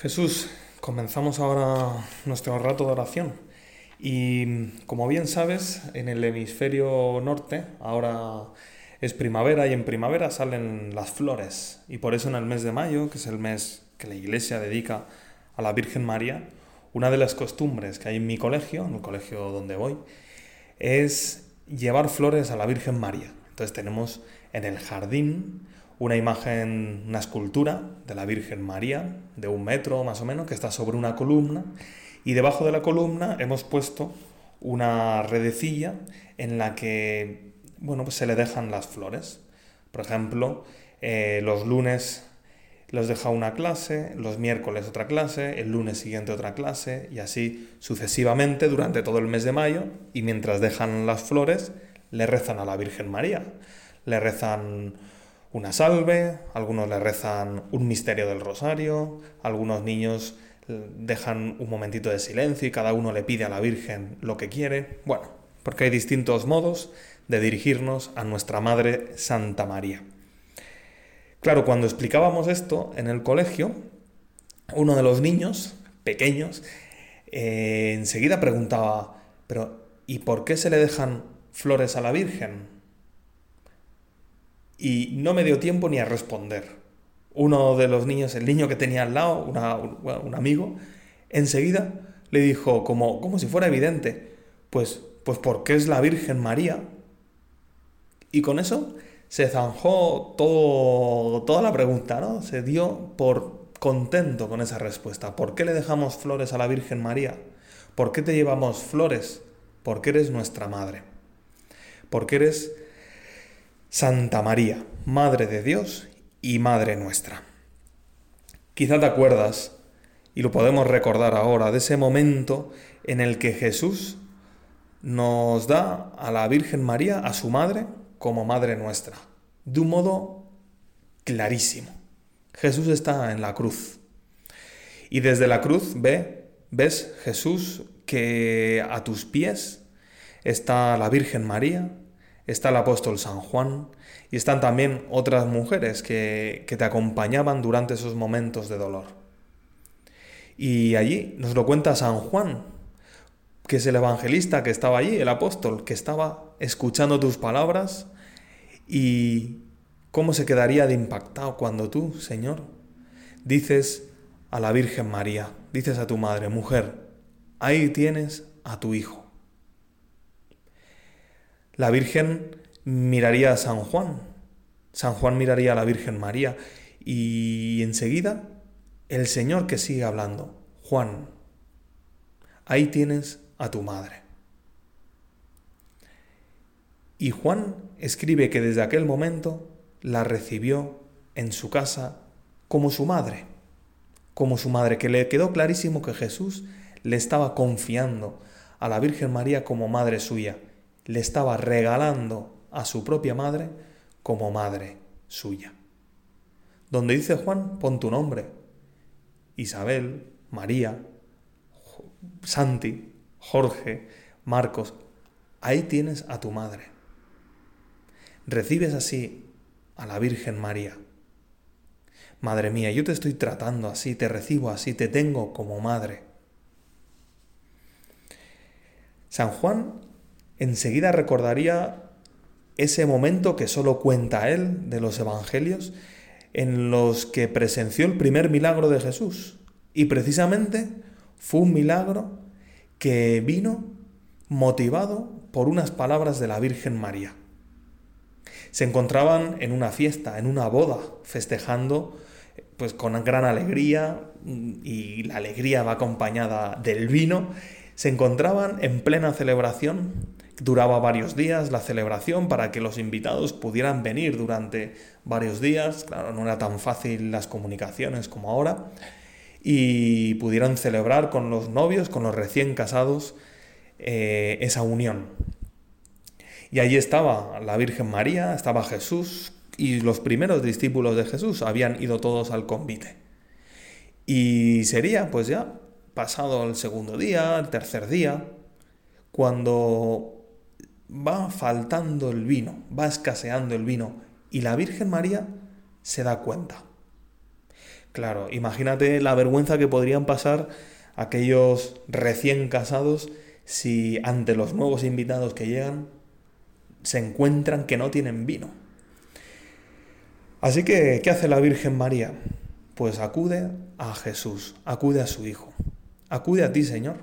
Jesús, comenzamos ahora nuestro rato de oración. Y como bien sabes, en el hemisferio norte ahora es primavera y en primavera salen las flores. Y por eso en el mes de mayo, que es el mes que la iglesia dedica a la Virgen María, una de las costumbres que hay en mi colegio, en el colegio donde voy, es llevar flores a la Virgen María. Entonces tenemos en el jardín una imagen, una escultura de la Virgen María, de un metro más o menos, que está sobre una columna, y debajo de la columna hemos puesto una redecilla en la que, bueno, pues se le dejan las flores. Por ejemplo, eh, los lunes los deja una clase, los miércoles otra clase, el lunes siguiente otra clase, y así sucesivamente durante todo el mes de mayo, y mientras dejan las flores, le rezan a la Virgen María. Le rezan una salve, algunos le rezan un misterio del rosario, algunos niños dejan un momentito de silencio y cada uno le pide a la Virgen lo que quiere. Bueno, porque hay distintos modos de dirigirnos a nuestra Madre Santa María. Claro, cuando explicábamos esto en el colegio, uno de los niños pequeños eh, enseguida preguntaba, pero ¿y por qué se le dejan flores a la Virgen? Y no me dio tiempo ni a responder. Uno de los niños, el niño que tenía al lado, un amigo, enseguida le dijo, como, como si fuera evidente, pues, pues porque es la Virgen María. Y con eso se zanjó todo, toda la pregunta, ¿no? Se dio por contento con esa respuesta. ¿Por qué le dejamos flores a la Virgen María? ¿Por qué te llevamos flores? Porque eres nuestra madre. Porque eres Santa María, Madre de Dios y Madre nuestra. Quizá te acuerdas, y lo podemos recordar ahora, de ese momento en el que Jesús nos da a la Virgen María, a su Madre, como Madre nuestra, de un modo clarísimo. Jesús está en la cruz. Y desde la cruz ve, ves Jesús que a tus pies está la Virgen María, está el apóstol San Juan y están también otras mujeres que, te acompañaban durante esos momentos de dolor. Y allí nos lo cuenta San Juan, que es el evangelista que estaba allí, el apóstol, que estaba escuchando tus palabras y cómo se quedaría de impactado cuando tú, Señor, dices a la Virgen María, dices a tu madre, mujer, ahí tienes a tu hijo. La Virgen miraría a San Juan, San Juan miraría a la Virgen María. Y enseguida el Señor que sigue hablando, Juan, ahí tienes a tu madre. Y Juan escribe que desde aquel momento la recibió en su casa como su madre, como su madre, que le quedó clarísimo que Jesús le estaba confiando a la Virgen María como madre suya le estaba regalando a su propia madre como madre suya. Donde dice Juan, pon tu nombre. Isabel, María, Santi, Jorge, Marcos, ahí tienes a tu madre. Recibes así a la Virgen María. Madre mía, yo te estoy tratando así, te recibo así, te tengo como madre. San Juan enseguida recordaría ese momento que solo cuenta él de los evangelios, en los que presenció el primer milagro de Jesús. Y precisamente fue un milagro que vino motivado por unas palabras de la Virgen María. Se encontraban en una fiesta, en una boda, festejando pues con gran alegría y la alegría va acompañada del vino, se encontraban en plena celebración Duraba varios días la celebración para que los invitados pudieran venir durante varios días. Claro, no era tan fácil las comunicaciones como ahora. Y pudieran celebrar con los novios, con los recién casados, eh, esa unión. Y allí estaba la Virgen María, estaba Jesús y los primeros discípulos de Jesús habían ido todos al convite. Y sería pues ya pasado el segundo día, el tercer día, cuando va faltando el vino, va escaseando el vino y la Virgen María se da cuenta. Claro, imagínate la vergüenza que podrían pasar aquellos recién casados si ante los nuevos invitados que llegan se encuentran que no tienen vino. Así que, ¿qué hace la Virgen María? Pues acude a Jesús, acude a su Hijo, acude a ti, Señor,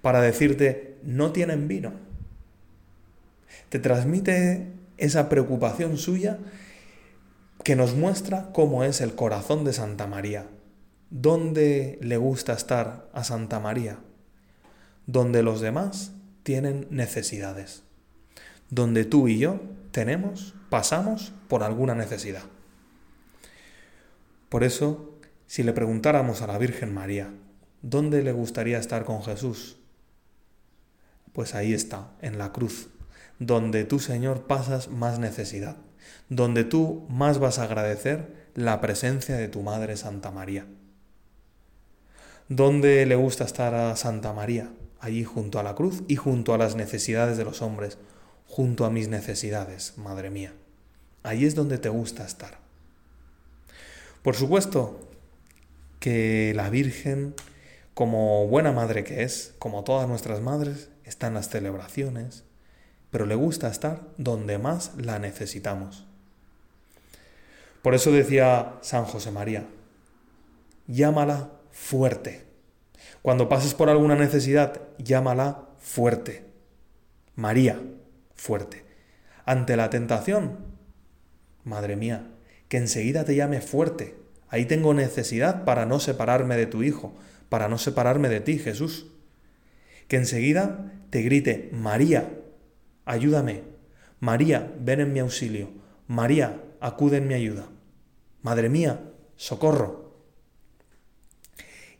para decirte, no tienen vino. Te transmite esa preocupación suya que nos muestra cómo es el corazón de Santa María. ¿Dónde le gusta estar a Santa María? Donde los demás tienen necesidades. Donde tú y yo tenemos, pasamos por alguna necesidad. Por eso, si le preguntáramos a la Virgen María, ¿dónde le gustaría estar con Jesús? Pues ahí está, en la cruz, donde tú, Señor, pasas más necesidad donde tú más vas a agradecer la presencia de tu Madre Santa María. ¿Dónde le gusta estar a Santa María? Allí junto a la cruz y junto a las necesidades de los hombres, junto a mis necesidades, Madre mía. Ahí es donde te gusta estar. Por supuesto que la Virgen, como buena madre que es, como todas nuestras madres, está en las celebraciones, pero le gusta estar donde más la necesitamos. Por eso decía San José María, llámala fuerte. Cuando pases por alguna necesidad, llámala fuerte. María, fuerte. Ante la tentación, madre mía, que enseguida te llame fuerte. Ahí tengo necesidad para no separarme de tu Hijo, para no separarme de ti, Jesús. Que enseguida te grite, María, ayúdame. María, ven en mi auxilio. María, acude en mi ayuda. Madre mía, socorro.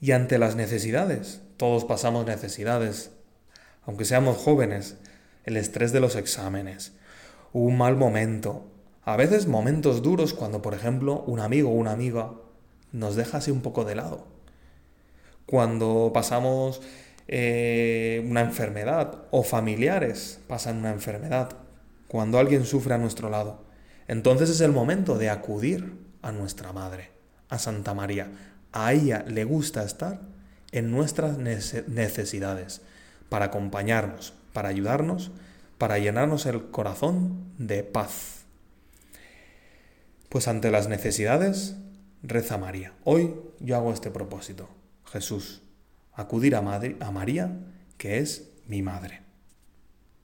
Y ante las necesidades, todos pasamos necesidades, aunque seamos jóvenes, el estrés de los exámenes, un mal momento, a veces momentos duros cuando, por ejemplo, un amigo o una amiga nos deja así un poco de lado. Cuando pasamos eh, una enfermedad o familiares pasan una enfermedad, cuando alguien sufre a nuestro lado. Entonces es el momento de acudir a nuestra Madre, a Santa María. A ella le gusta estar en nuestras necesidades, para acompañarnos, para ayudarnos, para llenarnos el corazón de paz. Pues ante las necesidades, reza María. Hoy yo hago este propósito. Jesús, acudir a, a María, que es mi madre.